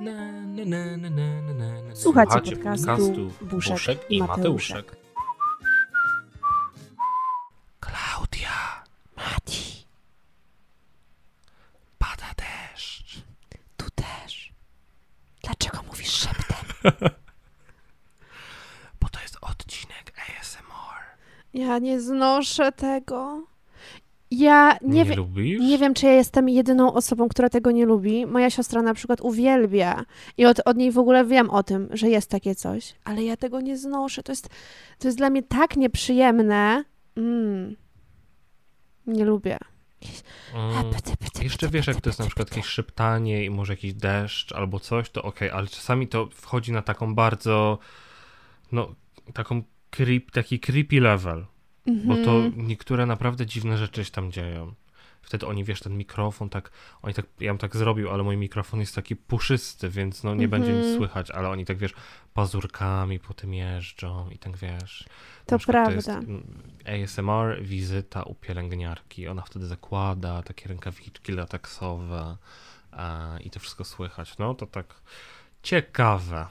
Na, na, na, na. Słuchacie podcastu Buszek, Buszek i i Mateuszek. Klaudia, Mati, Pada deszcz. tu też. Dlaczego mówisz szeptem? Bo to jest odcinek ASMR. Ja nie znoszę tego. Ja nie, Nie, wie, nie wiem, czy ja jestem jedyną osobą, która tego nie lubi. Moja siostra na przykład uwielbia i od, od niej w ogóle wiem o tym, że jest takie coś, ale ja tego nie znoszę. To jest, to jest dla mnie tak nieprzyjemne. Mm. Nie lubię. Mm. Jeszcze wiesz, jak to jest na przykład jakieś szeptanie i może jakiś deszcz albo coś, to okej, ale czasami to wchodzi na taką bardzo, no, taką creep, taki creepy level, bo to Mhm. niektóre naprawdę dziwne rzeczy się tam dzieją. Wtedy oni, wiesz, ten mikrofon tak, oni tak, ja bym tak zrobił, ale mój mikrofon jest taki puszysty, więc no nie będzie nic Mhm. słychać, ale oni tak, wiesz, pazurkami po tym jeżdżą i tak, wiesz. To prawda. mm, ASMR, wizyta u pielęgniarki. Ona wtedy zakłada takie rękawiczki lateksowe e, i to wszystko słychać. No to tak ciekawe.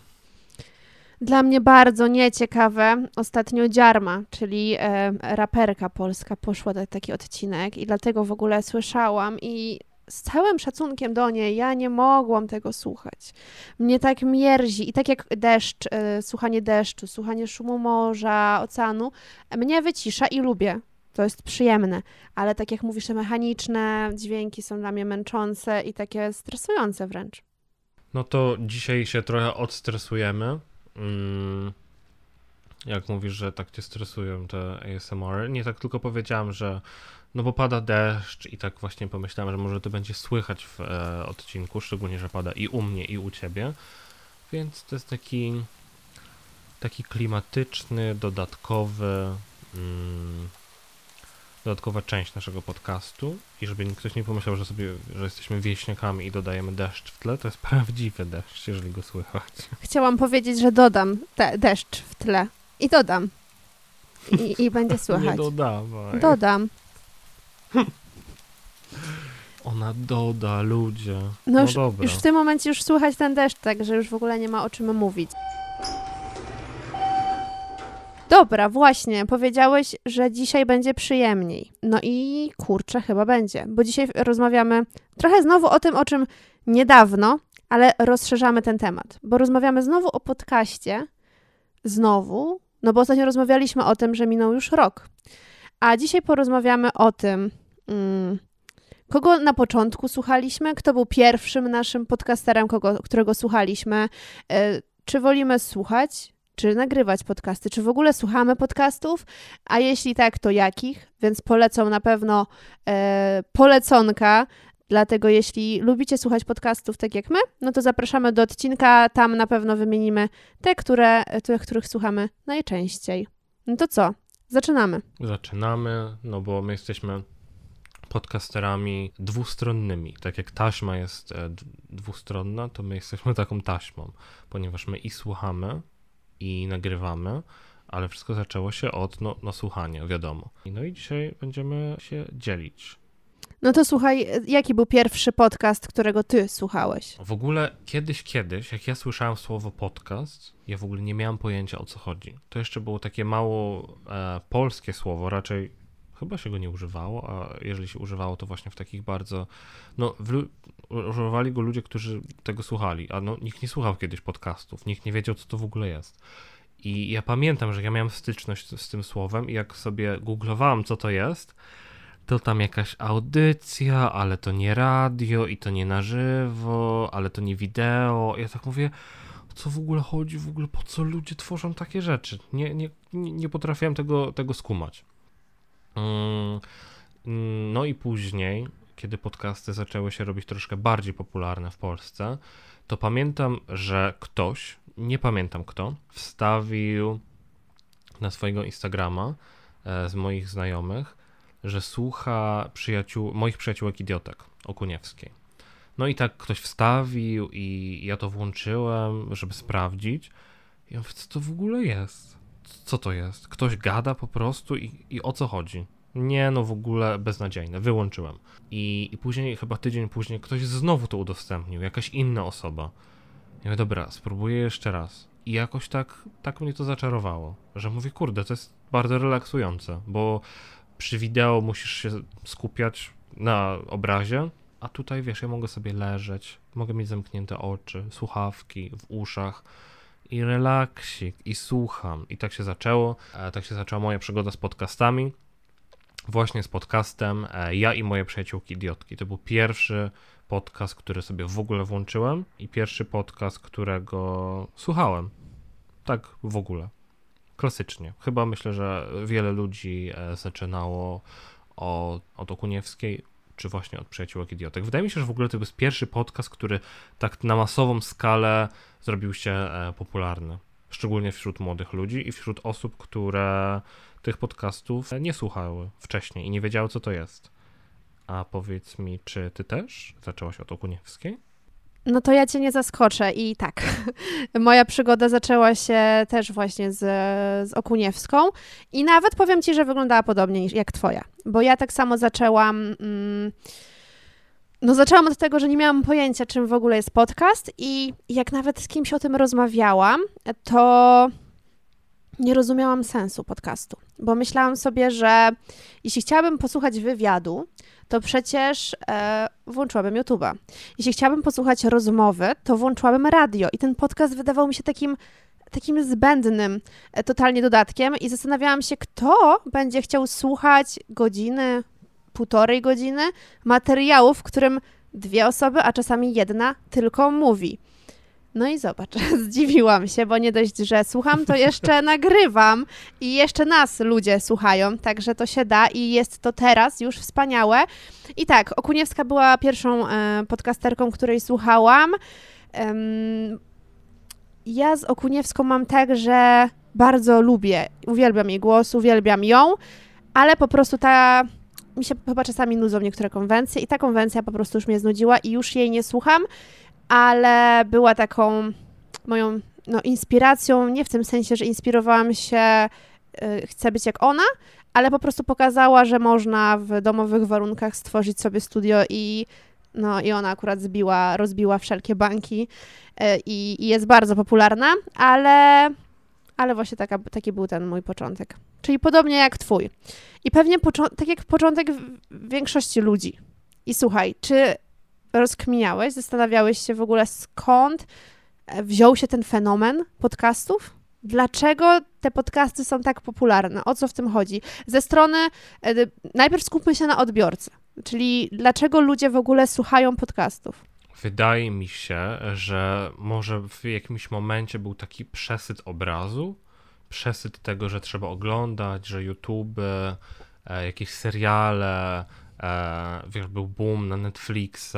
Dla mnie bardzo nieciekawe ostatnio Dziarma, czyli e, raperka polska, poszła na taki odcinek i dlatego w ogóle słyszałam i z całym szacunkiem do niej ja nie mogłam tego słuchać. Mnie tak mierzi i tak jak deszcz, e, słuchanie deszczu, słuchanie szumu morza, oceanu, mnie wycisza i lubię. To jest przyjemne, ale tak jak mówisz, te mechaniczne dźwięki są dla mnie męczące i takie stresujące wręcz. No to dzisiaj się trochę odstresujemy. Mm, jak mówisz, że tak cię stresują te ASMR. Nie tak tylko powiedziałem, że no bo pada deszcz i tak właśnie pomyślałem, że może to będzie słychać w e, odcinku, szczególnie, że pada i u mnie, i u ciebie. Więc to jest taki taki klimatyczny, dodatkowy mm, dodatkowa część naszego podcastu i żeby ktoś nie pomyślał, że sobie, że jesteśmy wieśniakami i dodajemy deszcz w tle, to jest prawdziwy deszcz, jeżeli go słychać. Chciałam powiedzieć, że dodam te, deszcz w tle. I dodam. I, i będzie Nie słychać. dodawaj. Dodam. Ona doda, ludzie. No, No, już, dobra. już w tym momencie już słychać ten deszcz, także już w ogóle nie ma o czym mówić. Dobra, właśnie, powiedziałeś, że dzisiaj będzie przyjemniej. No i kurczę, chyba będzie, bo dzisiaj rozmawiamy trochę znowu o tym, o czym niedawno, ale rozszerzamy ten temat, bo rozmawiamy znowu o podcaście. Znowu, no bo ostatnio rozmawialiśmy o tym, że minął już rok. A dzisiaj porozmawiamy o tym, mm, kogo na początku słuchaliśmy, kto był pierwszym naszym podcasterem, kogo, którego słuchaliśmy, e, czy wolimy słuchać, czy nagrywać podcasty, czy w ogóle słuchamy podcastów, a jeśli tak, to jakich? Więc polecą na pewno e, poleconka. Dlatego jeśli lubicie słuchać podcastów tak jak my, no to zapraszamy do odcinka. Tam na pewno wymienimy te, które, te których słuchamy najczęściej. No to co? Zaczynamy. Zaczynamy, no bo my jesteśmy podcasterami dwustronnymi. Tak jak taśma jest e, dwustronna, to my jesteśmy taką taśmą, ponieważ my i słuchamy, i nagrywamy, ale wszystko zaczęło się od no, no słuchania, wiadomo. No i dzisiaj będziemy się dzielić. No to słuchaj, jaki był pierwszy podcast, którego ty słuchałeś? W ogóle kiedyś, kiedyś, jak ja słyszałem słowo podcast, ja w ogóle nie miałem pojęcia o co chodzi. To jeszcze było takie mało e, polskie słowo, raczej chyba się go nie używało, a jeżeli się używało, to właśnie w takich bardzo, no, w, używali go ludzie, którzy tego słuchali, a no, nikt nie słuchał kiedyś podcastów, nikt nie wiedział, co to w ogóle jest. I ja pamiętam, że ja miałem styczność z tym słowem i jak sobie googlowałem, co to jest, to tam jakaś audycja, ale to nie radio i to nie na żywo, ale to nie wideo. Ja tak mówię, co w ogóle chodzi, w ogóle po co ludzie tworzą takie rzeczy? Nie, nie, nie potrafiłem tego, tego skumać. Mm, no i później, kiedy podcasty zaczęły się robić troszkę bardziej popularne w Polsce, to pamiętam, że ktoś, nie pamiętam kto, wstawił na swojego Instagrama e, z moich znajomych, że słucha przyjaciół, moich przyjaciółek idiotek Okuniewskiej. No i tak ktoś wstawił i ja to włączyłem, żeby sprawdzić. I ja mówię, co to w ogóle jest? Co to jest? Ktoś gada po prostu i, i o co chodzi? Nie, no w ogóle beznadziejne. Wyłączyłem. I, I później, chyba tydzień później, ktoś znowu to udostępnił, jakaś inna osoba. Ja mówię, dobra, spróbuję jeszcze raz. I jakoś tak, tak mnie to zaczarowało, że mówię, kurde, to jest bardzo relaksujące, bo przy wideo musisz się skupiać na obrazie, a tutaj wiesz, ja mogę sobie leżeć, mogę mieć zamknięte oczy, słuchawki w uszach i relaksik, i słucham. I tak się zaczęło. E, tak się zaczęła moja przygoda z podcastami. Właśnie z podcastem e, Ja i moje przyjaciółki idiotki. To był pierwszy podcast, który sobie w ogóle włączyłem i pierwszy podcast, którego słuchałem. Tak w ogóle klasycznie. Chyba myślę, że wiele ludzi e, zaczynało od, od Okuniewskiej, czy właśnie od Przyjaciółek Idiotek. Wydaje mi się, że w ogóle to jest pierwszy podcast, który tak na masową skalę zrobił się e, popularny. Szczególnie wśród młodych ludzi i wśród osób, które tych podcastów nie słuchały wcześniej i nie wiedziały, co to jest. A powiedz mi, czy ty też zaczęłaś od Okuniewskiej? No to ja cię nie zaskoczę i tak. Moja przygoda zaczęła się też właśnie z, z Okuniewską i nawet powiem ci, że wyglądała podobnie jak twoja, bo ja tak samo zaczęłam. Mm, no, zaczęłam od tego, że nie miałam pojęcia, czym w ogóle jest podcast, i jak nawet z kimś o tym rozmawiałam, to nie rozumiałam sensu podcastu, bo myślałam sobie, że jeśli chciałabym posłuchać wywiadu, to przecież e, włączyłabym YouTube'a. Jeśli chciałabym posłuchać rozmowy, to włączyłabym radio i ten podcast wydawał mi się takim takim zbędnym e, totalnie dodatkiem i zastanawiałam się, kto będzie chciał słuchać godziny, półtorej godziny materiału, w którym dwie osoby, a czasami jedna tylko mówi. No i zobacz, zdziwiłam się, bo nie dość, że słucham, to jeszcze nagrywam i jeszcze nas ludzie słuchają, także to się da i jest to teraz już wspaniałe. I tak, Okuniewska była pierwszą e, podcasterką, której słuchałam. Ja z Okuniewską mam tak, że bardzo lubię, uwielbiam jej głos, uwielbiam ją, ale po prostu ta mi się chyba czasami nudzą niektóre konwencje i ta konwencja po prostu już mnie znudziła i już jej nie słucham ale była taką moją no, inspiracją, nie w tym sensie, że inspirowałam się, y, chcę być jak ona, ale po prostu pokazała, że można w domowych warunkach stworzyć sobie studio i no i ona akurat zbiła, rozbiła wszelkie banki y, i, jest bardzo popularna, ale, ale właśnie taka, taki był ten mój początek. Czyli podobnie jak twój. I pewnie tak jak początek większości ludzi. I słuchaj, czy rozkminiałeś, zastanawiałeś się w ogóle skąd e, wziął się ten fenomen podcastów? Dlaczego te podcasty są tak popularne? O co w tym chodzi? Ze strony, e, najpierw skupmy się na odbiorcy, czyli dlaczego ludzie w ogóle słuchają podcastów? Wydaje mi się, że może w jakimś momencie był taki przesyt obrazu, przesyt tego, że trzeba oglądać, że YouTube, jakieś seriale, wiesz, był boom na Netflixa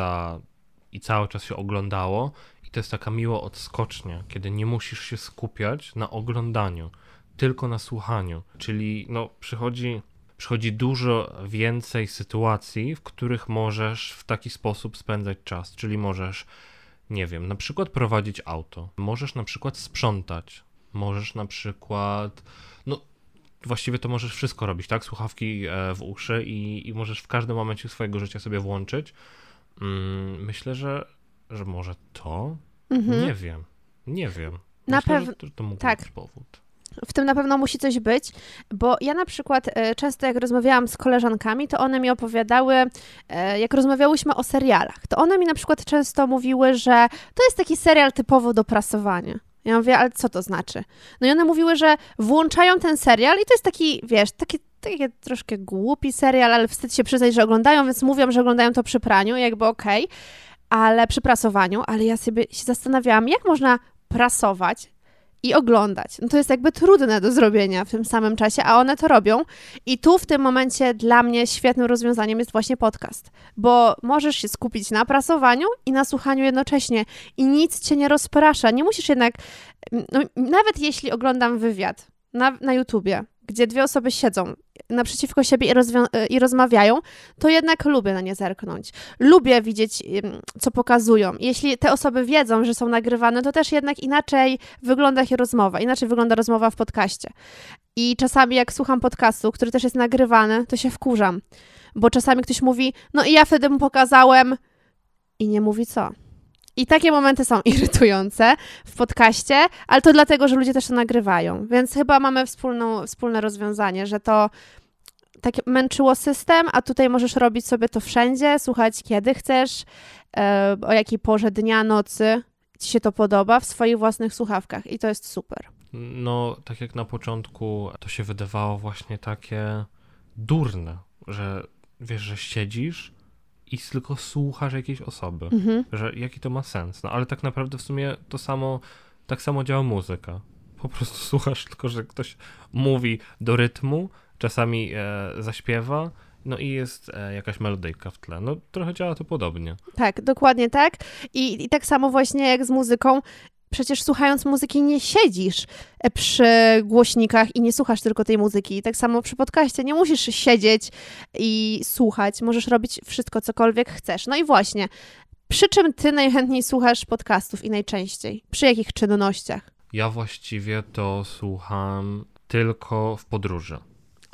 i cały czas się oglądało i to jest taka miła odskocznia, kiedy nie musisz się skupiać na oglądaniu, tylko na słuchaniu, czyli no przychodzi przychodzi dużo więcej sytuacji, w których możesz w taki sposób spędzać czas, czyli możesz nie wiem, na przykład prowadzić auto, możesz na przykład sprzątać, możesz na przykład właściwie to możesz wszystko robić, tak? Słuchawki e, w uszy i, i możesz w każdym momencie swojego życia sobie włączyć. Mm, myślę, że, że może to? Mhm. Nie wiem. Nie wiem. Na pewno. To, mógł tak. być powód. w tym na pewno musi coś być, bo ja na przykład e, często jak rozmawiałam z koleżankami, to one mi opowiadały, e, jak rozmawiałyśmy o serialach, to one mi na przykład często mówiły, że to jest taki serial typowo do prasowania. Ja mówię, ale co to znaczy? No i one mówiły, że włączają ten serial i to jest taki, wiesz, taki, taki troszkę głupi serial, ale wstyd się przyznać, że oglądają, więc mówią, że oglądają to przy praniu, jakby okej, okay, ale przy prasowaniu, ale ja sobie się zastanawiałam, jak można prasować i oglądać. No to jest jakby trudne do zrobienia w tym samym czasie, a one to robią. I tu w tym momencie dla mnie świetnym rozwiązaniem jest właśnie podcast, bo możesz się skupić na prasowaniu i na słuchaniu jednocześnie i nic cię nie rozprasza. Nie musisz jednak, no, nawet jeśli oglądam wywiad na, na YouTubie, gdzie dwie osoby siedzą naprzeciwko siebie i, i, rozmawiają, to jednak lubię na nie zerknąć. Lubię widzieć, co pokazują. Jeśli te osoby wiedzą, że są nagrywane, to też jednak inaczej wygląda ich rozmowa, inaczej wygląda rozmowa w podcaście. I czasami jak słucham podcastu, który też jest nagrywany, to się wkurzam, bo czasami ktoś mówi, no i ja wtedy mu pokazałem i nie mówi co. I takie momenty są irytujące w podcaście, ale to dlatego, że ludzie też to nagrywają. Więc chyba mamy wspólną, wspólne rozwiązanie, że to tak męczyło system, a tutaj możesz robić sobie to wszędzie, słuchać kiedy chcesz, e, o jakiej porze dnia, nocy ci się to podoba w swoich własnych słuchawkach i to jest super. No, tak jak na początku, to się wydawało właśnie takie durne, że wiesz, że siedzisz i tylko słuchasz jakiejś osoby, mhm. że jaki to ma sens. No ale tak naprawdę w sumie to samo, tak samo działa muzyka. Po prostu słuchasz tylko, że ktoś mówi do rytmu, czasami e, zaśpiewa, no i jest e, jakaś melodyjka w tle. No trochę działa to podobnie. Tak, dokładnie tak. I, I tak samo właśnie jak z muzyką, przecież słuchając muzyki nie siedzisz e, przy głośnikach i nie słuchasz tylko tej muzyki. Tak samo przy podcaście nie musisz siedzieć i słuchać, możesz robić wszystko, cokolwiek chcesz. No i właśnie, przy czym ty najchętniej słuchasz podcastów i najczęściej? Przy jakich czynnościach? Ja właściwie to słucham tylko w podróży.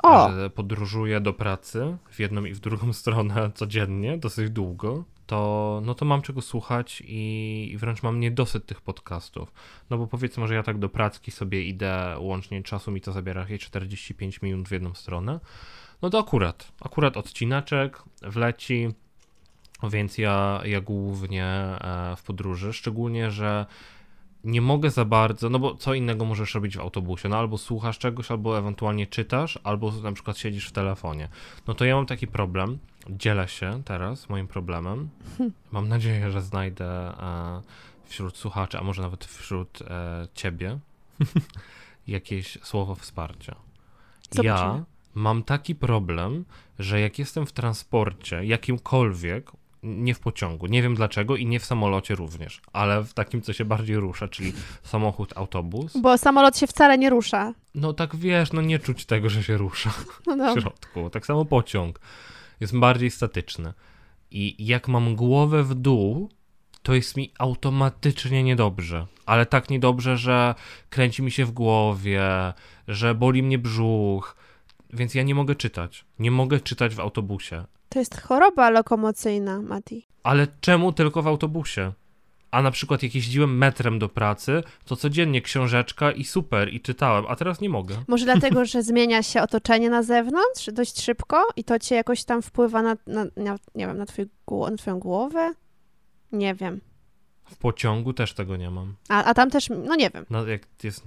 O. Podróżuję do pracy w jedną i w drugą stronę codziennie, dosyć długo to, no to mam czego słuchać i, wręcz mam niedosyt tych podcastów. No bo powiedzmy, że ja tak do pracki sobie idę, łącznie czasu mi to zabiera jakieś 45 minut w jedną stronę, no to akurat, akurat odcinaczek wleci, więc ja, ja głównie e, w podróży, szczególnie, że nie mogę za bardzo, no bo co innego możesz robić w autobusie, no albo słuchasz czegoś, albo ewentualnie czytasz, albo na przykład siedzisz w telefonie. No to ja mam taki problem, dzielę się teraz moim problemem. Mam nadzieję, że znajdę e, wśród słuchaczy, a może nawet wśród e, ciebie jakieś słowo wsparcia. Zobaczymy. Ja mam taki problem, że jak jestem w transporcie jakimkolwiek, nie w pociągu, nie wiem dlaczego i nie w samolocie również, ale w takim, co się bardziej rusza, czyli samochód, autobus. Bo samolot się wcale nie rusza. No tak wiesz, no nie czuć tego, że się rusza no w środku. Tak samo pociąg jest bardziej statyczny. I jak mam głowę w dół, to jest mi automatycznie niedobrze. Ale tak niedobrze, że kręci mi się w głowie, że boli mnie brzuch, więc ja nie mogę czytać. Nie mogę czytać w autobusie. To jest choroba lokomocyjna, Mati. Ale czemu tylko w autobusie? A na przykład jak jeździłem metrem do pracy, to codziennie książeczka i super, i czytałem, a teraz nie mogę. Może dlatego, że zmienia się otoczenie na zewnątrz dość szybko i to cię jakoś tam wpływa na, na, na nie wiem, na, twój, na twoją głowę? Nie wiem. W pociągu też tego nie mam. A, a tam też, no nie wiem. No, jak jest...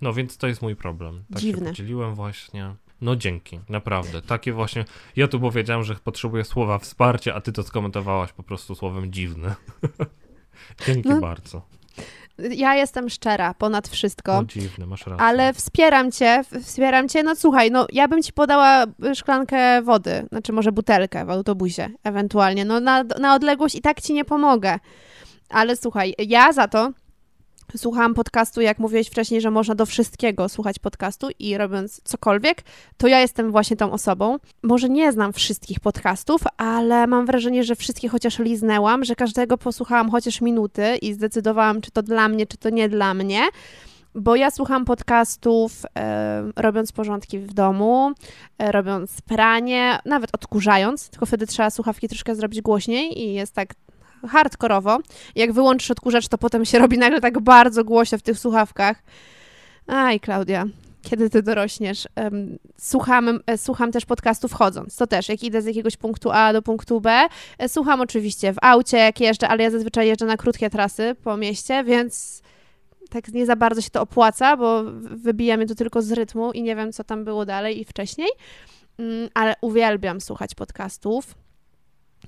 no więc to jest mój problem. Tak Dziwne. się podzieliłem właśnie. No dzięki, naprawdę. Takie właśnie. Ja tu powiedziałem, że potrzebuję słowa wsparcia, a ty to skomentowałaś po prostu słowem dziwne. dzięki no, bardzo. Ja jestem szczera ponad wszystko. No dziwne, masz rację. Ale wspieram cię, wspieram cię. No słuchaj, no ja bym ci podała szklankę wody, znaczy może butelkę w autobusie ewentualnie. No na, na odległość i tak ci nie pomogę. Ale słuchaj, ja za to słuchałam podcastu, jak mówiłeś wcześniej, że można do wszystkiego słuchać podcastu i robiąc cokolwiek, to ja jestem właśnie tą osobą. Może nie znam wszystkich podcastów, ale mam wrażenie, że wszystkie chociaż liznęłam, że każdego posłuchałam chociaż minuty i zdecydowałam, czy to dla mnie, czy to nie dla mnie. Bo ja słucham podcastów e, robiąc porządki w domu, e, robiąc pranie, nawet odkurzając, tylko wtedy trzeba słuchawki troszkę zrobić głośniej i jest tak hardkorowo. Jak wyłączysz odkurzacz, to potem się robi nagle tak bardzo głośno w tych słuchawkach. Aj, Klaudia, kiedy ty dorośniesz? Słucham, e, słucham też podcastów chodząc. To też, jak idę z jakiegoś punktu A do punktu B, e, słucham oczywiście w aucie, jak jeżdżę, ale ja zazwyczaj jeżdżę na krótkie trasy po mieście, więc tak nie za bardzo się to opłaca, bo wybija mnie to tylko z rytmu i nie wiem, co tam było dalej i wcześniej. Mm, ale uwielbiam słuchać podcastów,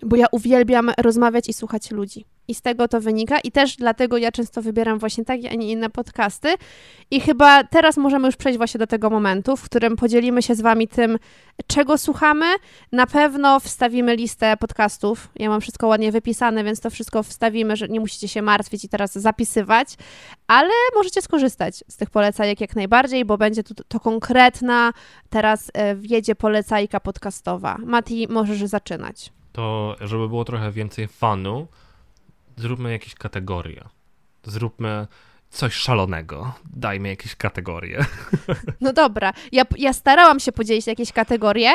bo ja uwielbiam rozmawiać i słuchać ludzi. I z tego to wynika, i też dlatego ja często wybieram właśnie takie, a nie inne podcasty. I chyba teraz możemy już przejść właśnie do tego momentu, w którym podzielimy się z Wami tym, czego słuchamy. Na pewno wstawimy listę podcastów. Ja mam wszystko ładnie wypisane, więc to wszystko wstawimy, że nie musicie się martwić i teraz zapisywać, ale możecie skorzystać z tych polecajek jak najbardziej, bo będzie to, to konkretna, teraz e, wjedzie polecajka podcastowa. Mati, możesz zaczynać. To, żeby było trochę więcej fanu, zróbmy jakieś kategorie. Zróbmy coś szalonego. Dajmy jakieś kategorie. No dobra, ja, ja starałam się podzielić jakieś kategorie,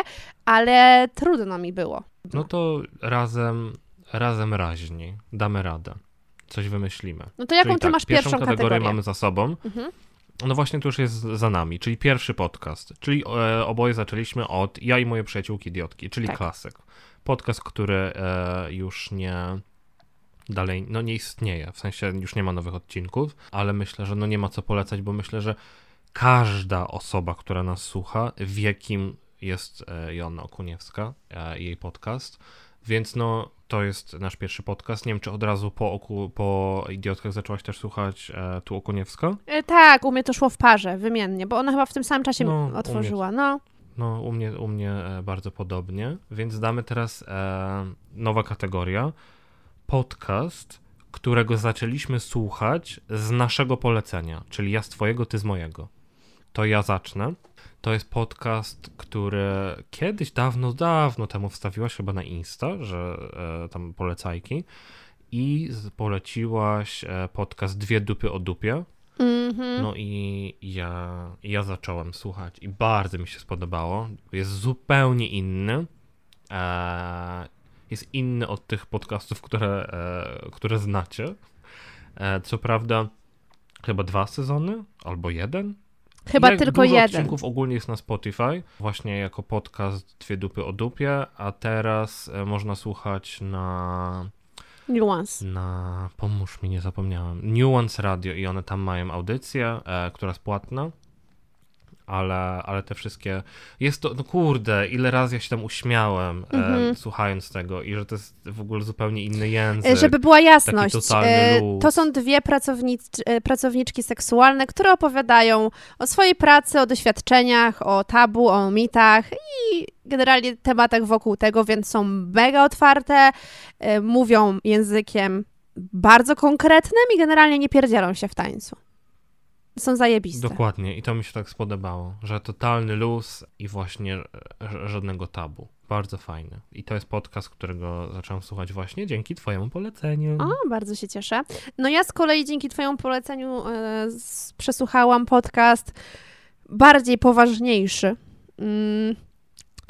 ale trudno mi było. No to razem, razem raźni. Damy radę. Coś wymyślimy. No to jaką czyli ty tak, masz pierwszą, pierwszą kategorię kategorię? mamy za sobą. Mhm. No właśnie to już jest za nami, czyli pierwszy podcast. Czyli e, oboje zaczęliśmy od Ja i moje przyjaciółki idiotki, czyli Tak. klasyk. Podcast, który e, już nie dalej, no nie istnieje, w sensie już nie ma nowych odcinków, ale myślę, że no nie ma co polecać, bo myślę, że każda osoba, która nas słucha, wie kim jest e, Joanna Okuniewska e, i jej podcast, więc no to jest nasz pierwszy podcast. Nie wiem, czy od razu po, oku, po Idiotkach zaczęłaś też słuchać e, tu Okuniewska? E, Tak, u mnie to szło w parze, wymiennie, bo ona chyba w tym samym czasie No, otworzyła. No, No, u mnie, u mnie e, bardzo podobnie, więc damy teraz e, nowa kategoria. Podcast, którego zaczęliśmy słuchać z naszego polecenia, czyli ja z twojego, ty z mojego. To ja zacznę. To jest podcast, który kiedyś, dawno, dawno temu wstawiłaś chyba na Insta, że e, tam polecajki i poleciłaś e, podcast Dwie dupy o dupie. Mhm. No i ja, ja zacząłem słuchać i bardzo mi się spodobało. Jest zupełnie inny. E, jest inny od tych podcastów, które, e, które znacie. E, co prawda, chyba dwa sezony albo jeden. chyba Jak tylko dużo jeden. odcinków ogólnie jest na Spotify, właśnie jako podcast Dwie dupy o dupie, a teraz e, można słuchać na Nuance. na, pomóż mi, nie zapomniałem, Nuance Radio i one tam mają audycję, e, która jest płatna, ale, ale te wszystkie, jest to, no kurde, ile razy ja się tam uśmiałem, e, słuchając tego i że to jest w ogóle zupełnie inny język. E, Żeby była jasność, e, to są dwie pracownic, e, pracowniczki seksualne, które opowiadają o swojej pracy, o doświadczeniach, o tabu, o mitach i generalnie tematach wokół tego, więc są mega otwarte, e, mówią językiem bardzo konkretnym i generalnie nie pierdzielą się w tańcu. Są zajebiste. Dokładnie i to mi się tak spodobało, że totalny luz i właśnie e, żadnego tabu. Bardzo fajny. I to jest podcast, którego zacząłem słuchać właśnie dzięki twojemu poleceniu. O, bardzo się cieszę. No ja z kolei dzięki Twojemu poleceniu e, z, przesłuchałam podcast bardziej poważniejszy. Mm,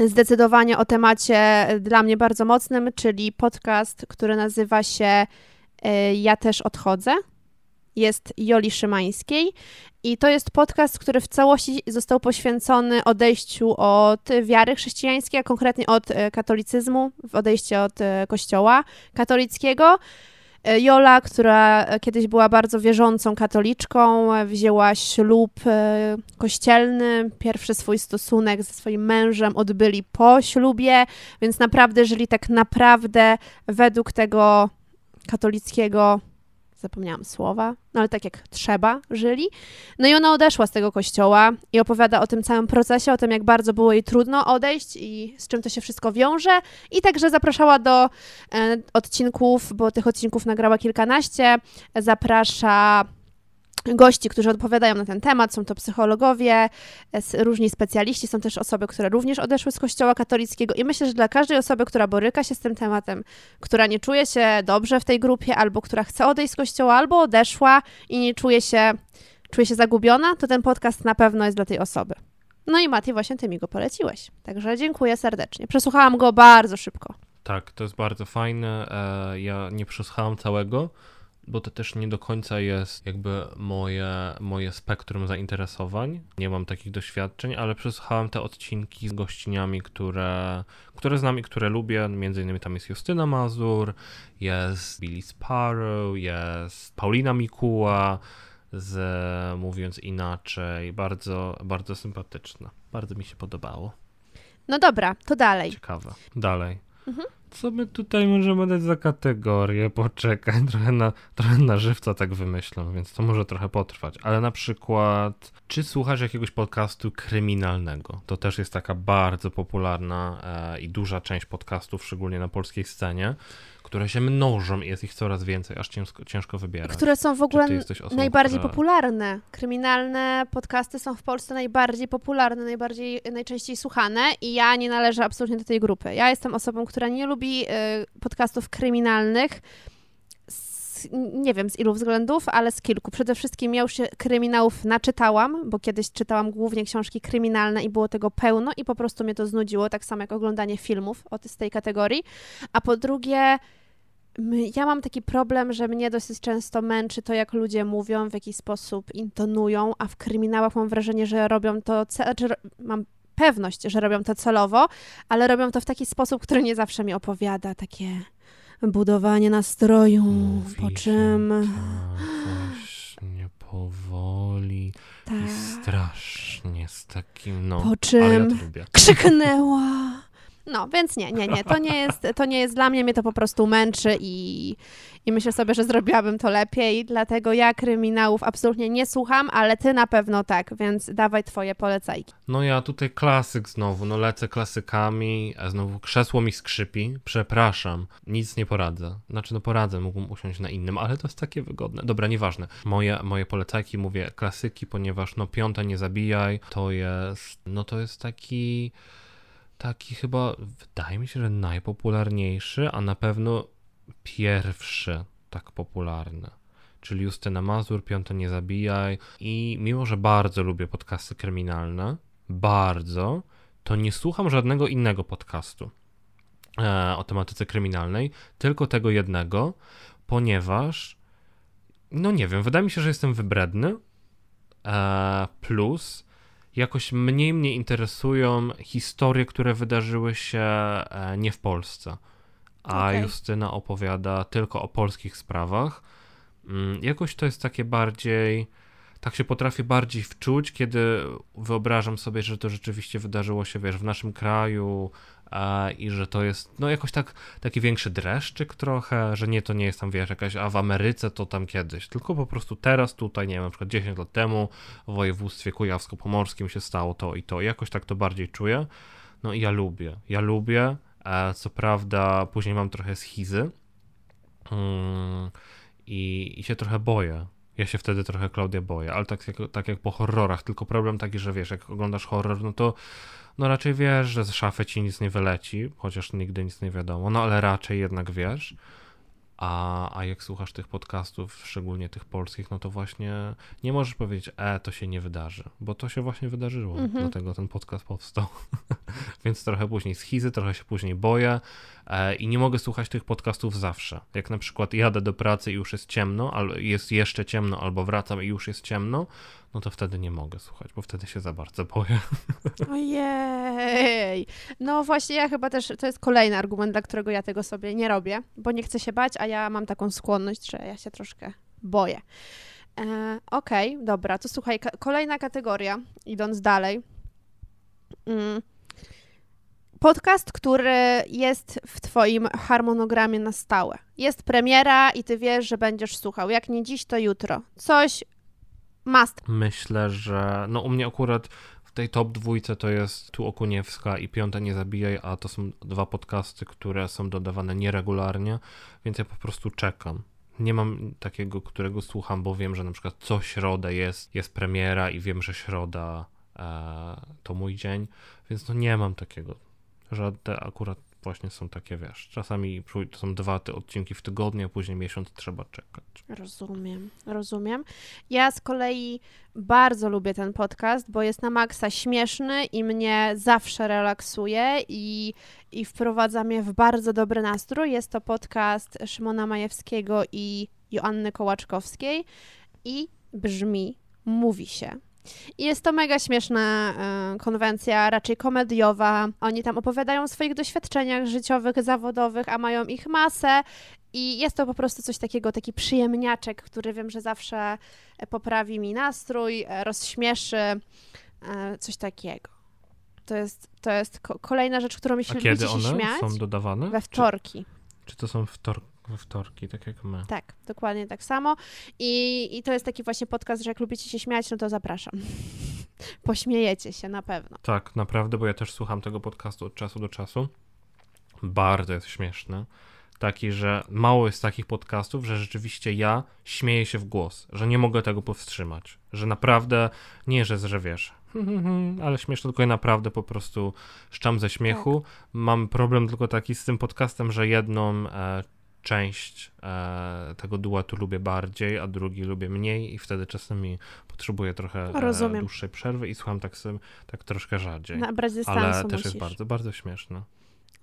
zdecydowanie o temacie dla mnie bardzo mocnym, czyli podcast, który nazywa się e, Ja też odchodzę. Jest Joli Szymańskiej i to jest podcast, który w całości został poświęcony odejściu od wiary chrześcijańskiej, a konkretnie od e, katolicyzmu, w odejście od e, kościoła katolickiego. E, Jola, która kiedyś była bardzo wierzącą katoliczką, wzięła ślub kościelny. Pierwszy swój stosunek ze swoim mężem odbyli po ślubie, więc naprawdę żyli tak naprawdę według tego katolickiego, zapomniałam słowa, no ale tak jak trzeba żyli. No i ona odeszła z tego kościoła i opowiada o tym całym procesie, o tym, jak bardzo było jej trudno odejść i z czym to się wszystko wiąże. I także zapraszała do e, odcinków, bo tych odcinków nagrała kilkanaście. Zaprasza gości, którzy odpowiadają na ten temat. Są to psychologowie, e, różni specjaliści, są też osoby, które również odeszły z kościoła katolickiego. I myślę, że dla każdej osoby, która boryka się z tym tematem, która nie czuje się dobrze w tej grupie, albo która chce odejść z kościoła, albo odeszła i nie czuje się, czuje się zagubiona, to ten podcast na pewno jest dla tej osoby. No i Mati, właśnie ty mi go poleciłeś. Także dziękuję serdecznie. Przesłuchałam go bardzo szybko. Tak, to jest bardzo fajne. E, ja nie przesłuchałem całego. Bo to też nie do końca jest jakby moje, moje spektrum zainteresowań. Nie mam takich doświadczeń, ale przesłuchałem te odcinki z gościniami, które, które znam i które lubię. Między innymi tam jest Justyna Mazur, jest Billy Sparrow, jest Paulina Mikuła z Mówiąc Inaczej. Bardzo, bardzo sympatyczna. Bardzo mi się podobało. No dobra, to dalej. Ciekawe. Dalej. Mhm. Co my tutaj możemy dać za kategorię? Poczekaj, trochę na, trochę na żywca tak wymyślam, więc to może trochę potrwać. Ale na przykład, czy słuchasz jakiegoś podcastu kryminalnego? To też jest taka bardzo popularna e, i duża część podcastów, szczególnie na polskiej scenie, które się mnożą i jest ich coraz więcej, aż ciężko, ciężko wybierać. Które są w ogóle osobą, najbardziej która- popularne. Kryminalne podcasty są w Polsce najbardziej popularne, najbardziej, najczęściej słuchane i ja nie należę absolutnie do tej grupy. Ja jestem osobą, która nie lubi y, podcastów kryminalnych. Nie wiem z ilu względów, ale z kilku. Przede wszystkim ja już się kryminałów naczytałam, bo kiedyś czytałam głównie książki kryminalne i było tego pełno i po prostu mnie to znudziło, tak samo jak oglądanie filmów o, z tej kategorii. A po drugie, Ja mam taki problem, że mnie dosyć często męczy to, jak ludzie mówią, w jaki sposób intonują, a w kryminałach mam wrażenie, że robią to, znaczy mam pewność, że robią to celowo, ale robią to w taki sposób, który nie zawsze mi opowiada, takie budowanie nastroju, Mówi po czym tak właśnie powoli tak, i strasznie z takim, no, po ja czym lubię. krzyknęła. No, więc nie, nie, nie, to nie jest, to nie jest dla mnie, mnie to po prostu męczy i, i myślę sobie, że zrobiłabym to lepiej, dlatego ja kryminałów absolutnie nie słucham, ale ty na pewno tak, więc dawaj twoje polecajki. No ja tutaj klasyk znowu, no lecę klasykami, a znowu krzesło mi skrzypi, przepraszam, nic nie poradzę. Znaczy no poradzę, mógłbym usiąść na innym, ale to jest takie wygodne. Dobra, nieważne. Moje, moje polecajki, mówię klasyki, ponieważ no piąta nie zabijaj, to jest, no to jest taki, taki chyba, wydaje mi się, że najpopularniejszy, a na pewno pierwszy tak popularny czyli Justyna Mazur, Piąte Nie Zabijaj. I mimo, że bardzo lubię podcasty kryminalne, bardzo, to nie słucham żadnego innego podcastu e, o tematyce kryminalnej, tylko tego jednego, ponieważ, no nie wiem, wydaje mi się, że jestem wybredny, e, plus jakoś mniej mnie interesują historie, które wydarzyły się e, nie w Polsce. A Okej. Justyna opowiada tylko o polskich sprawach. Mm, Jakoś to jest takie bardziej. Tak się potrafię bardziej wczuć, kiedy wyobrażam sobie, że to rzeczywiście wydarzyło się, wiesz, w naszym kraju a, i że to jest, no jakoś tak, taki większy dreszczyk trochę, że nie, to nie jest tam, wiesz, jakaś, a w Ameryce to tam kiedyś, tylko po prostu teraz, tutaj, nie wiem, na przykład 10 lat temu w województwie kujawsko-pomorskim się stało to i to. Jakoś tak to bardziej czuję. No i ja lubię, ja lubię, e, co prawda później mam trochę schizy, Mm, i, i się trochę boję. Ja się wtedy trochę Klaudia boję, ale tak jak, tak jak po horrorach, tylko problem taki, że wiesz, jak oglądasz horror, no to no raczej wiesz, że z szafy ci nic nie wyleci, chociaż nigdy nic nie wiadomo, no ale raczej jednak wiesz. A, a jak słuchasz tych podcastów, szczególnie tych polskich, no to właśnie nie możesz powiedzieć, e, to się nie wydarzy, bo to się właśnie wydarzyło, Mhm. dlatego ten podcast powstał. Więc trochę później schizy, trochę się później boję i nie mogę słuchać tych podcastów zawsze. Jak na przykład jadę do pracy i już jest ciemno, albo jest jeszcze ciemno, albo wracam i już jest ciemno, no to wtedy nie mogę słuchać, bo wtedy się za bardzo boję. Ojej. No właśnie, ja chyba też, to jest kolejny argument, dla którego ja tego sobie nie robię, bo nie chcę się bać, a ja mam taką skłonność, że ja się troszkę boję. E, Okej, dobra, to słuchaj, kolejna kategoria, idąc dalej. Mm. Podcast, który jest w Twoim harmonogramie na stałe. Jest premiera i Ty wiesz, że będziesz słuchał. Jak nie dziś, to jutro. Coś must. Myślę, że no u mnie akurat w tej top dwójce to jest Tu Okuniewska i Piąte Nie Zabijaj, a to są dwa podcasty, które są dodawane nieregularnie, więc ja po prostu czekam. Nie mam takiego, którego słucham, bo wiem, że na przykład co środę jest, jest premiera i wiem, że środa e, to mój dzień, więc no nie mam takiego, że te akurat właśnie są takie, wiesz, czasami to są dwa te odcinki w tygodniu, a później miesiąc trzeba czekać. Rozumiem, rozumiem. Ja z kolei bardzo lubię ten podcast, bo jest na maksa śmieszny i mnie zawsze relaksuje i, i wprowadza mnie w bardzo dobry nastrój. Jest to podcast Szymona Majewskiego i Joanny Kołaczkowskiej i brzmi Mówi się. I jest to mega śmieszna e, konwencja, raczej komediowa. Oni tam opowiadają o swoich doświadczeniach życiowych, zawodowych, a mają ich masę. I jest to po prostu coś takiego, taki przyjemniaczek, który wiem, że zawsze poprawi mi nastrój, e, rozśmieszy, e, coś takiego. To jest, to jest ko- kolejna rzecz, którą A jeśli kiedy lubicie się one śmiać, są dodawane? we Czy, wtorki. czy to są wtor we wtorki, tak jak my? Tak, dokładnie tak samo. I, I to jest taki właśnie podcast, że jak lubicie się śmiać, no to zapraszam. Pośmiejecie się na pewno. Tak, naprawdę, bo ja też słucham tego podcastu od czasu do czasu. Bardzo jest śmieszny. Taki, że mało jest takich podcastów, że rzeczywiście ja śmieję się w głos, że nie mogę tego powstrzymać. Że naprawdę, nie, że, że wiesz, ale śmieszne, tylko ja naprawdę po prostu szczam ze śmiechu. Mam problem tylko taki z tym podcastem, że jedną e, część e, tego duetu lubię bardziej, a drugi lubię mniej i wtedy czasami potrzebuję trochę e, dłuższej przerwy i słucham tak, sobie, tak troszkę rzadziej. Nabrać dystansu Ale też musisz. jest bardzo, bardzo śmieszne.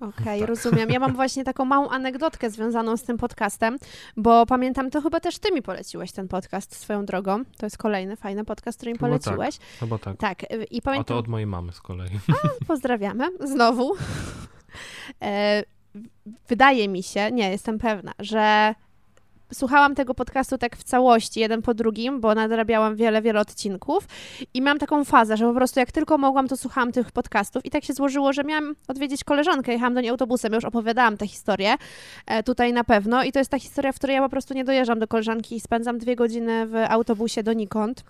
Okej, Tak. rozumiem. Ja mam właśnie taką małą anegdotkę związaną z tym podcastem, bo pamiętam, to chyba też ty mi poleciłeś ten podcast swoją drogą. To jest kolejny fajny podcast, który mi Chyba tak. poleciłeś. Chyba tak. Tak, y, i A pamiętam, to od mojej mamy z kolei. pozdrawiamy znowu. Wydaje mi się, nie jestem pewna, że słuchałam tego podcastu tak w całości, jeden po drugim, bo nadrabiałam wiele, wiele odcinków i miałam taką fazę, że po prostu jak tylko mogłam, to słuchałam tych podcastów i tak się złożyło, że miałam odwiedzić koleżankę, jechałam do niej autobusem, już opowiadałam tę historię e, tutaj na pewno i to jest ta historia, w której ja po prostu nie dojeżdżam do koleżanki i spędzam dwie godziny w autobusie donikąd,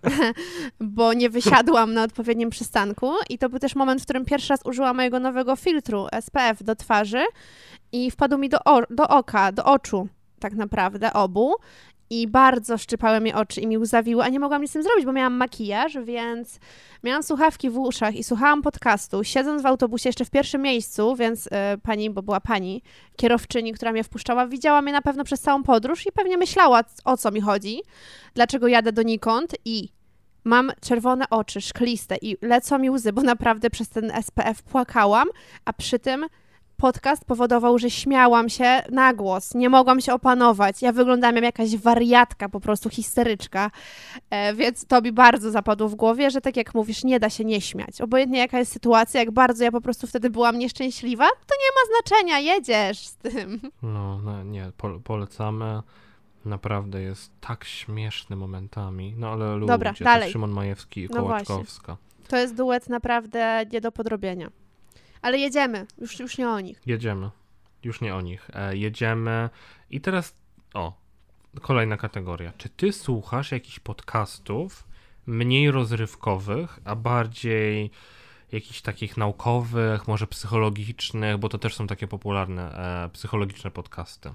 bo nie wysiadłam na odpowiednim przystanku i to był też moment, w którym pierwszy raz użyłam mojego nowego filtru SPF do twarzy i wpadł mi do, do oka, do oczu tak naprawdę obu. I bardzo szczypały mi oczy i mi łzawiły, a nie mogłam nic z tym zrobić, bo miałam makijaż, więc miałam słuchawki w uszach i słuchałam podcastu, siedząc w autobusie jeszcze w pierwszym miejscu, więc e, pani, bo była pani kierowczyni, która mnie wpuszczała, widziała mnie na pewno przez całą podróż i pewnie myślała, o co mi chodzi, dlaczego jadę donikąd i mam czerwone oczy, szkliste i lecą mi łzy, bo naprawdę przez ten SPF płakałam, a przy tym podcast powodował, że śmiałam się na głos, nie mogłam się opanować. Ja wyglądałam jak jakaś wariatka, po prostu histeryczka, e, więc to mi bardzo zapadło w głowie, że tak jak mówisz, nie da się nie śmiać. Obojętnie jaka jest sytuacja, jak bardzo ja po prostu wtedy byłam nieszczęśliwa, to nie ma znaczenia, jedziesz z tym. No, no nie, po, polecamy. Naprawdę jest tak śmieszny momentami. No ale ludzie, Dobra, dalej. Szymon Majewski i No właśnie. Kołaczkowska. To jest duet naprawdę nie do podrobienia. Ale jedziemy, już, już nie o nich. Jedziemy. Już nie o nich. E, jedziemy. I teraz, o, kolejna kategoria. Czy ty słuchasz jakichś podcastów mniej rozrywkowych, a bardziej jakichś takich naukowych, może psychologicznych, bo to też są takie popularne e, psychologiczne podcasty.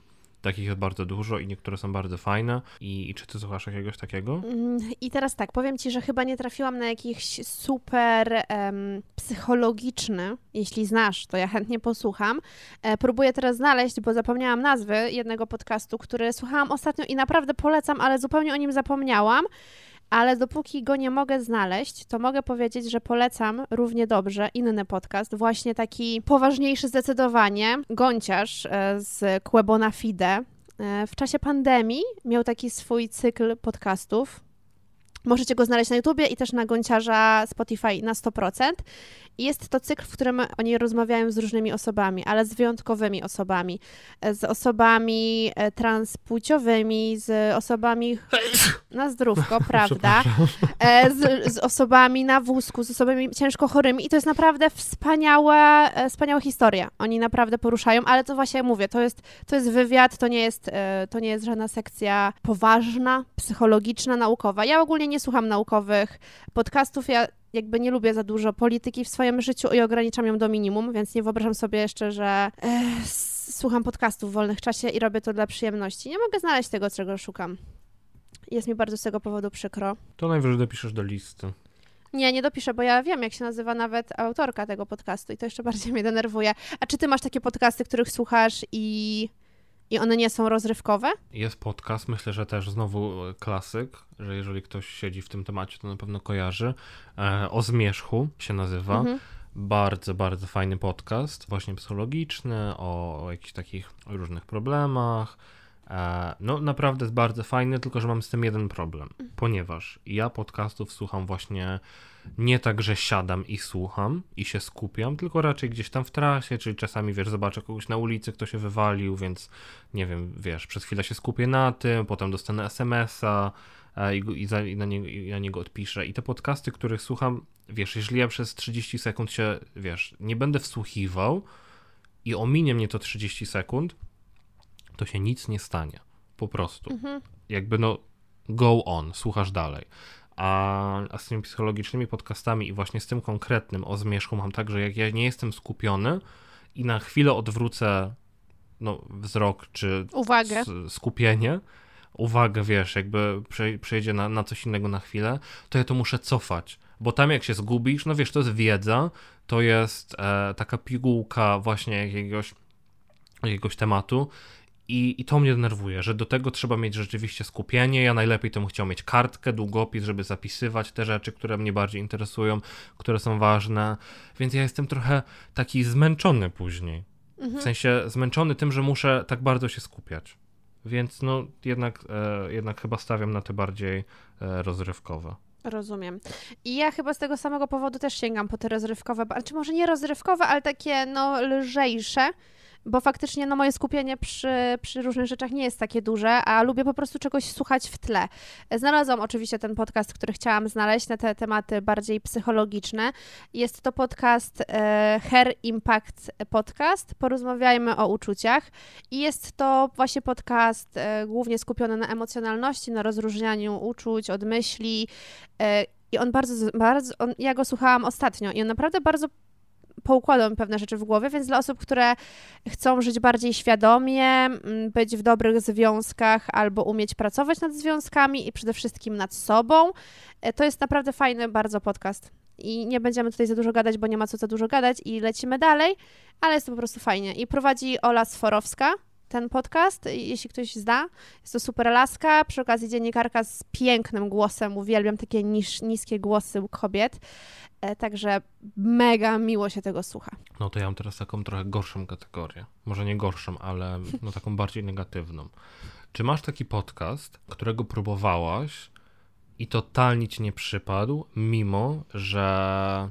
Takich jest bardzo dużo i niektóre są bardzo fajne. I, i czy ty słuchasz jakiegoś takiego? Mm, I teraz tak, powiem Ci, że chyba nie trafiłam na jakiś super em, psychologiczny. Jeśli znasz, to ja chętnie posłucham. E, próbuję teraz znaleźć, bo zapomniałam nazwy jednego podcastu, który słuchałam ostatnio i naprawdę polecam, ale zupełnie o nim zapomniałam. Ale dopóki go nie mogę znaleźć, to mogę powiedzieć, że polecam równie dobrze inny podcast, właśnie taki poważniejszy zdecydowanie. Gąciarz e, z Quebona Fide e, w czasie pandemii miał taki swój cykl podcastów. Możecie go znaleźć na YouTubie i też na Gąciarza Spotify na 100%. I jest to cykl, w którym oni rozmawiają z różnymi osobami, ale z wyjątkowymi osobami. Z osobami e, transpłciowymi, z osobami na zdrówko, prawda? E, Z, z osobami na wózku, z osobami ciężko chorymi i to jest naprawdę wspaniałe, e, wspaniała historia. Oni naprawdę poruszają, ale to właśnie mówię, to jest, to jest wywiad, to nie jest, to nie jest żadna sekcja poważna, psychologiczna, naukowa. Ja ogólnie nie słucham naukowych podcastów, ja jakby nie lubię za dużo polityki w swoim życiu i ograniczam ją do minimum, więc nie wyobrażam sobie jeszcze, że e, s- słucham podcastów w wolnych czasie i robię to dla przyjemności. Nie mogę znaleźć tego, czego szukam. Jest mi bardzo z tego powodu przykro. To najwyżej dopiszesz do listy. Nie, nie dopiszę, bo ja wiem, jak się nazywa nawet autorka tego podcastu i to jeszcze bardziej mnie denerwuje. A czy ty masz takie podcasty, których słuchasz i, i one nie są rozrywkowe? Jest podcast, myślę, że też znowu e, klasyk, że jeżeli ktoś siedzi w tym temacie, to na pewno kojarzy. E, o zmierzchu się nazywa. Mhm. Bardzo, bardzo fajny podcast, właśnie psychologiczny, o, o jakichś takich różnych problemach E, no naprawdę jest bardzo fajny, tylko że mam z tym jeden problem, ponieważ ja podcastów słucham właśnie nie tak, że siadam i słucham i się skupiam, tylko raczej gdzieś tam w trasie, czyli czasami, wiesz, zobaczę kogoś na ulicy, kto się wywalił, więc nie wiem, wiesz, przez chwilę się skupię na tym, potem dostanę SMS-a e, i, i, za, i na niego, i na niego odpiszę. I te podcasty, których słucham, wiesz, jeżeli ja przez 30 sekund się, wiesz, nie będę wsłuchiwał i ominie mnie to 30 sekund, to się nic nie stanie. Po prostu. Mhm. Jakby no, go on, słuchasz dalej. A, a z tymi psychologicznymi podcastami i właśnie z tym konkretnym o zmierzchu mam tak, że jak ja nie jestem skupiony i na chwilę odwrócę no, wzrok czy Uwagę. skupienie, uwagę, wiesz, jakby prze, przejdzie na, na coś innego na chwilę, to ja to muszę cofać. Bo tam jak się zgubisz, no wiesz, to jest wiedza, to jest e, taka pigułka właśnie jakiegoś, jakiegoś tematu i, i to mnie denerwuje, że do tego trzeba mieć rzeczywiście skupienie. Ja najlepiej to bym chciał mieć kartkę, długopis, żeby zapisywać te rzeczy, które mnie bardziej interesują, które są ważne. Więc ja jestem trochę taki zmęczony później. Mhm. W sensie zmęczony tym, że muszę tak bardzo się skupiać. Więc no jednak, e, jednak chyba stawiam na te bardziej e, rozrywkowe. Rozumiem. I ja chyba z tego samego powodu też sięgam po te rozrywkowe, czy może nie rozrywkowe, ale takie no lżejsze, bo faktycznie no moje skupienie przy, przy różnych rzeczach nie jest takie duże, a lubię po prostu czegoś słuchać w tle. Znalazłam oczywiście ten podcast, który chciałam znaleźć na te tematy bardziej psychologiczne. Jest to podcast e, Hair Impact Podcast. Porozmawiajmy o uczuciach. I jest to właśnie podcast e, głównie skupiony na emocjonalności, na rozróżnianiu uczuć od myśli. E, I on bardzo, bardzo on, ja go słuchałam ostatnio i on naprawdę bardzo poukładał mi pewne rzeczy w głowie, więc dla osób, które chcą żyć bardziej świadomie, mm, być w dobrych związkach albo umieć pracować nad związkami i przede wszystkim nad sobą, e, to jest naprawdę fajny bardzo podcast. I nie będziemy tutaj za dużo gadać, bo nie ma co za dużo gadać i lecimy dalej, ale jest to po prostu fajnie. I prowadzi Ola Sforowska ten podcast, jeśli ktoś zna. Jest to super laska, przy okazji dziennikarka z pięknym głosem. Uwielbiam takie niskie głosy u kobiet. E, Także mega miło się tego słucha. No to ja mam teraz taką trochę gorszą kategorię. Może nie gorszą, ale no taką bardziej negatywną. Czy masz taki podcast, którego próbowałaś i totalnie ci nie przypadł, mimo że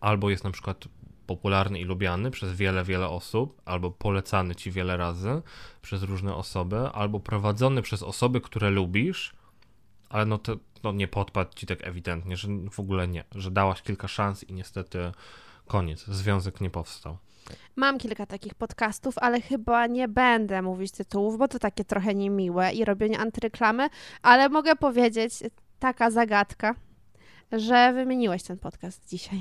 albo jest na przykład popularny i lubiany przez wiele, wiele osób, albo polecany ci wiele razy przez różne osoby, albo prowadzony przez osoby, które lubisz, ale no to no nie podpadł ci tak ewidentnie, że w ogóle nie, że dałaś kilka szans i niestety koniec, związek nie powstał. Mam kilka takich podcastów, ale chyba nie będę mówić tytułów, bo to takie trochę niemiłe i robienie antyreklamy, ale mogę powiedzieć, taka zagadka, że wymieniłeś ten podcast dzisiaj.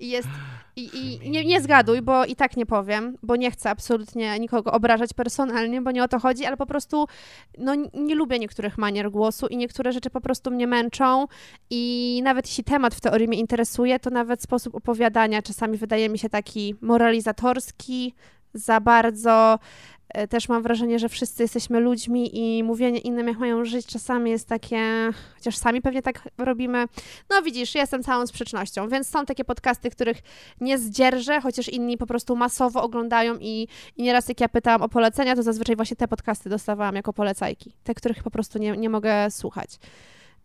I jest. I, i nie, nie zgaduj, bo i tak nie powiem, bo nie chcę absolutnie nikogo obrażać personalnie, bo nie o to chodzi, ale po prostu no, nie lubię niektórych manier głosu i niektóre rzeczy po prostu mnie męczą. I nawet jeśli temat w teorii mnie interesuje, to nawet sposób opowiadania czasami wydaje mi się taki moralizatorski, za bardzo. E, Też mam wrażenie, że wszyscy jesteśmy ludźmi i mówienie innym, jak mają żyć, czasami jest takie, chociaż sami pewnie tak robimy. No widzisz, jestem całą sprzecznością, więc są takie podcasty, których nie zdzierżę, chociaż inni po prostu masowo oglądają i, i nieraz jak ja pytałam o polecenia, to zazwyczaj właśnie te podcasty dostawałam jako polecajki. Te, których po prostu nie, nie mogę słuchać.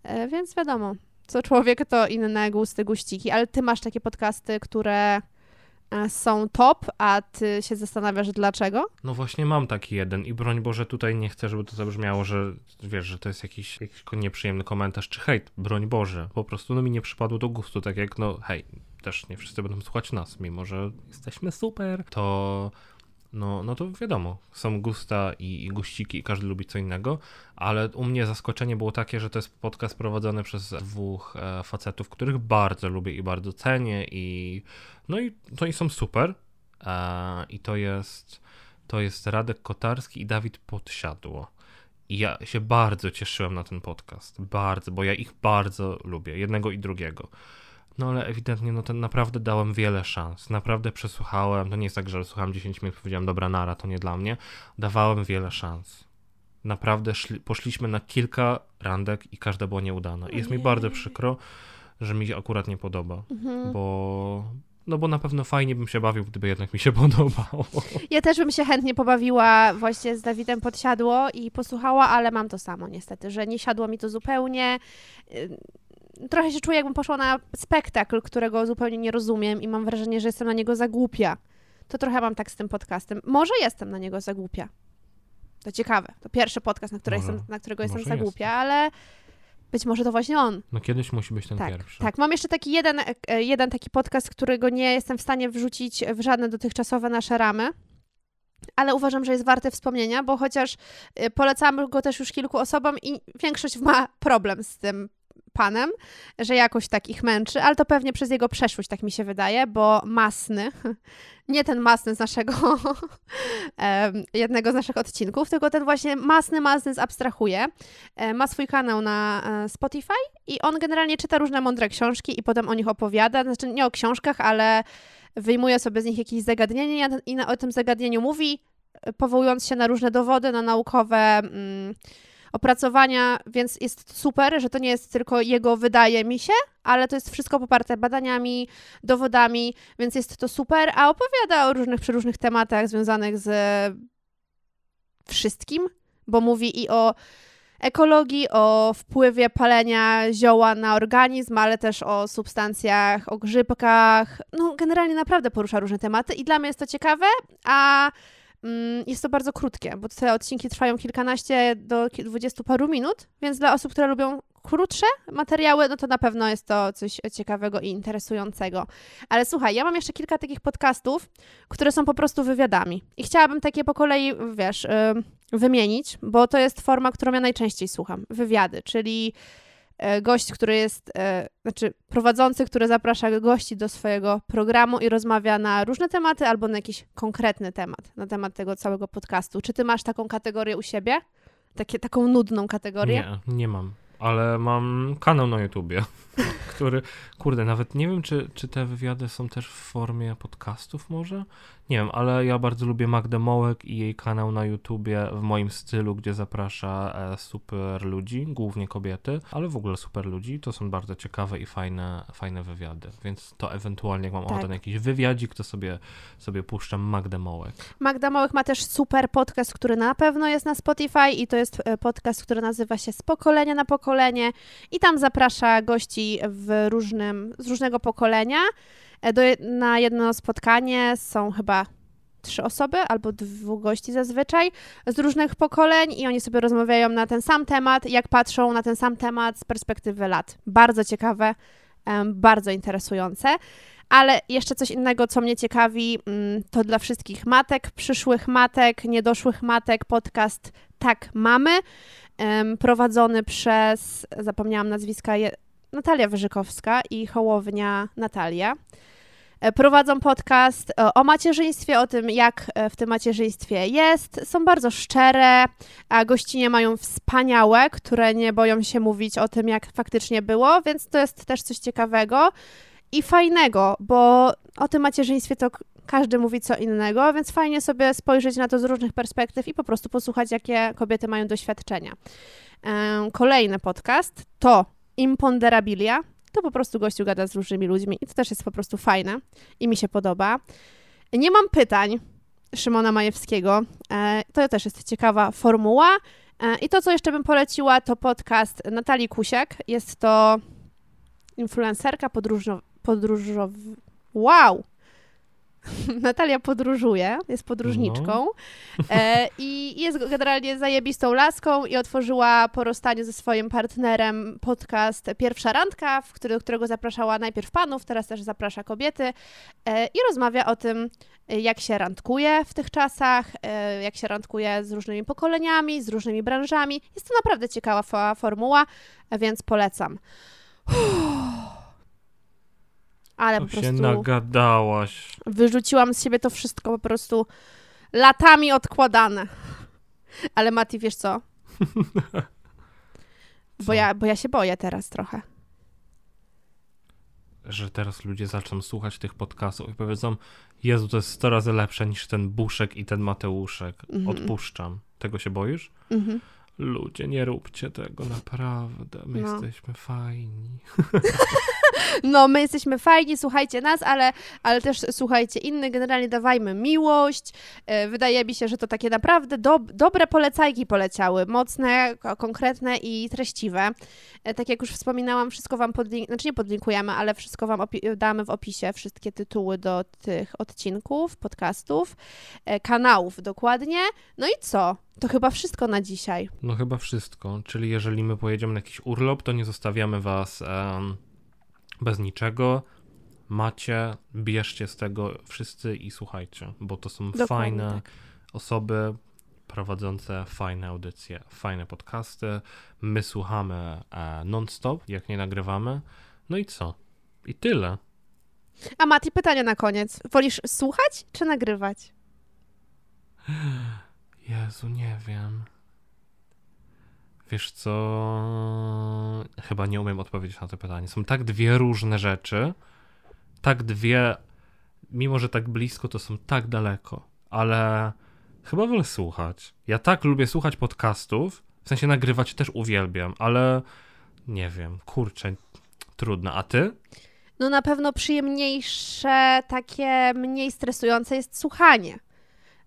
E, Więc wiadomo, co człowiek to inne gusty, guściki, ale ty masz takie podcasty, które są top, a ty się zastanawiasz dlaczego? No właśnie mam taki jeden i broń Boże tutaj nie chcę, żeby to zabrzmiało, że wiesz, że to jest jakiś, jakiś nieprzyjemny komentarz czy hejt, broń Boże, po prostu no mi nie przypadło do gustu, tak jak no hej, też nie wszyscy będą słuchać nas, mimo że jesteśmy super, to no, no to wiadomo, są gusta i, i guściki każdy lubi co innego, ale u mnie zaskoczenie było takie, że to jest podcast prowadzony przez dwóch e, facetów, których bardzo lubię i bardzo cenię i no i to i są super e, i to jest to jest Radek Kotarski i Dawid Podsiadło. I ja się bardzo cieszyłem na ten podcast. Bardzo, bo ja ich bardzo lubię, jednego i drugiego. No ale ewidentnie, no ten naprawdę dałem wiele szans. Naprawdę przesłuchałem. To nie jest tak, że słuchałem 10 minut, powiedziałem, dobra, nara, to nie dla mnie. Dawałem wiele szans. Naprawdę szli, poszliśmy na kilka randek i każda była nieudana. I jest mi bardzo przykro, że mi się akurat nie podoba, Mhm. bo no bo na pewno fajnie bym się bawił, gdyby jednak mi się podobało. Ja też bym się chętnie pobawiła właśnie z Dawidem pod siadło i posłuchała, ale mam to samo niestety, że nie siadło mi to zupełnie. Trochę się czuję, jakbym poszła na spektakl, którego zupełnie nie rozumiem i mam wrażenie, że jestem na niego za głupia. To trochę mam tak z tym podcastem. Może jestem na niego za głupia. To ciekawe. To pierwszy podcast, na, Może- jestem, na którego jestem może za jesteś. głupia, ale być może to właśnie on. No kiedyś musi być ten Tak, pierwszy. tak. Mam jeszcze taki jeden, e, jeden taki podcast, którego nie jestem w stanie wrzucić w żadne dotychczasowe nasze ramy, ale uważam, że jest warte wspomnienia, bo chociaż e, polecamy go też już kilku osobom i większość ma problem z tym panem, że jakoś tak ich męczy, ale to pewnie przez jego przeszłość, tak mi się wydaje, bo Masny, nie ten Masny z naszego, jednego z naszych odcinków, tylko ten właśnie Masny, Masny zabstrahuje, ma swój kanał na e, Spotify i on generalnie czyta różne mądre książki i potem o nich opowiada, znaczy nie o książkach, ale wyjmuje sobie z nich jakieś zagadnienie i o tym zagadnieniu mówi, e, powołując się na różne dowody, na naukowe mm, opracowania, więc jest super, że to nie jest tylko jego wydaje mi się, ale to jest wszystko poparte badaniami, dowodami, więc jest to super, a opowiada o różnych, przeróżnych tematach związanych z wszystkim, bo mówi i o ekologii, o wpływie palenia zioła na organizm, ale też o substancjach, o grzybkach. No, generalnie naprawdę porusza różne tematy i dla mnie jest to ciekawe, a jest to bardzo krótkie, bo te odcinki trwają kilkanaście do dwudziestu paru minut, więc dla osób, które lubią krótsze materiały, no to na pewno jest to coś ciekawego i interesującego. Ale słuchaj, ja mam jeszcze kilka takich podcastów, które są po prostu wywiadami. I chciałabym takie po kolei, wiesz, ym, wymienić, bo to jest forma, którą ja najczęściej słucham. Wywiady, czyli gość, który jest, e, znaczy prowadzący, który zaprasza gości do swojego programu i rozmawia na różne tematy albo na jakiś konkretny temat, na temat tego całego podcastu. Czy ty masz taką kategorię u siebie? Takie, taką nudną kategorię? Nie, nie mam. Ale mam kanał na YouTubie, który, kurde, nawet nie wiem, czy, czy te wywiady są też w formie podcastów może? Nie wiem, ale ja bardzo lubię Magdę Mołek i jej kanał na YouTubie w moim stylu, gdzie zaprasza e, super ludzi, głównie kobiety, ale w ogóle super ludzi. To są bardzo ciekawe i fajne, fajne wywiady, więc to ewentualnie jak mam Tak. ochotę na jakiś wywiadzik, to sobie, sobie puszczam Magdę Mołek. Magda Małych ma też super podcast, który na pewno jest na Spotify i to jest e, podcast, który nazywa się Z pokolenia na pokolenie i tam zaprasza gości w różnym, z różnego pokolenia. E, na jedno spotkanie są chyba trzy osoby albo dwóch gości zazwyczaj z różnych pokoleń i oni sobie rozmawiają na ten sam temat, jak patrzą na ten sam temat z perspektywy lat. Bardzo ciekawe, bardzo interesujące. Ale jeszcze coś innego, co mnie ciekawi, mm, to dla wszystkich matek, przyszłych matek, niedoszłych matek, podcast Tak Mamy, prowadzony przez, zapomniałam nazwiska, Natalia Wyżykowska i Hołownia Natalia. E, Prowadzą podcast e, o macierzyństwie, o tym, jak e, w tym macierzyństwie jest. Są bardzo szczere, a gościnie mają wspaniałe, które nie boją się mówić o tym, jak faktycznie było, więc to jest też coś ciekawego i fajnego, bo o tym macierzyństwie to każdy mówi co innego, więc fajnie sobie spojrzeć na to z różnych perspektyw i po prostu posłuchać, jakie kobiety mają doświadczenia. Em, Kolejny podcast to Imponderabilia. To po prostu gościu gada z różnymi ludźmi i to też jest po prostu fajne i mi się podoba. Nie mam pytań Szymona Majewskiego. E, To też jest ciekawa formuła. E, I to, co jeszcze bym poleciła, to podcast Natalii Kusiak. Jest to influencerka podróżno, podróżow... Wow! Natalia podróżuje, jest podróżniczką e, i jest generalnie zajebistą laską i otworzyła po rozstaniu ze swoim partnerem podcast Pierwsza Randka, w który, do którego zapraszała najpierw panów, teraz też zaprasza kobiety e, i rozmawia o tym, jak się randkuje w tych czasach, e, jak się randkuje z różnymi pokoleniami, z różnymi branżami. Jest to naprawdę ciekawa formuła, więc polecam. Ale To po się prostu nagadałaś. wyrzuciłam z siebie to wszystko po prostu latami odkładane. Ale Mati, wiesz co? Bo Co? ja, bo ja się boję teraz trochę. że teraz ludzie zaczną słuchać tych podcastów i powiedzą, Jezu, to jest 100 razy lepsze niż ten Buszek i ten Mateuszek. Mhm. Odpuszczam. Tego się boisz? Mhm. Ludzie, nie róbcie tego, naprawdę. My No. jesteśmy fajni. No, my jesteśmy fajni, słuchajcie nas, ale, ale też słuchajcie innych. Generalnie dawajmy miłość. E, Wydaje mi się, że to takie naprawdę do, dobre polecajki poleciały. Mocne, ko- konkretne i treściwe. E, Tak jak już wspominałam, wszystko wam podlink... znaczy nie podlinkujemy, ale wszystko wam damy w opisie. Wszystkie tytuły do tych odcinków, podcastów, e, kanałów dokładnie. No i co? To chyba wszystko na dzisiaj. No chyba wszystko. Czyli jeżeli my pojedziemy na jakiś urlop, to nie zostawiamy was em, bez niczego. Macie, bierzcie z tego wszyscy i słuchajcie, bo to są Dokładnie fajne tak. osoby prowadzące fajne audycje, fajne podcasty. My słuchamy e, non-stop, jak nie nagrywamy. No i co? I tyle. A Mati, pytanie na koniec. Wolisz słuchać czy nagrywać? Jezu, nie wiem. Wiesz co? Chyba nie umiem odpowiedzieć na to pytanie. Są tak dwie różne rzeczy. Tak dwie. Mimo, że tak blisko, to są tak daleko. Ale chyba wolę słuchać. Ja tak lubię słuchać podcastów. W sensie nagrywać też uwielbiam, ale nie wiem, kurczę, trudno. A ty? No na pewno przyjemniejsze, takie mniej stresujące jest słuchanie.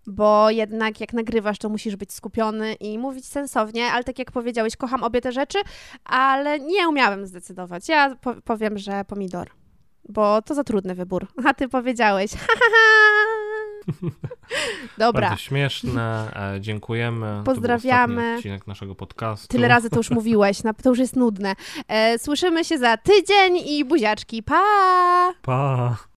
Bo jednak jak nagrywasz, to musisz być skupiony i mówić sensownie, ale tak jak powiedziałeś, kocham obie te rzeczy, ale nie umiałem zdecydować. Ja po powiem, że pomidor, bo to za trudny wybór. A ty powiedziałeś. Dobra, Bardzo śmieszne. E, dziękujemy. Pozdrawiamy. odcinek naszego podcastu. tyle razy to już mówiłeś, to już jest nudne. E, słyszymy się za tydzień i buziaczki. Pa! Pa!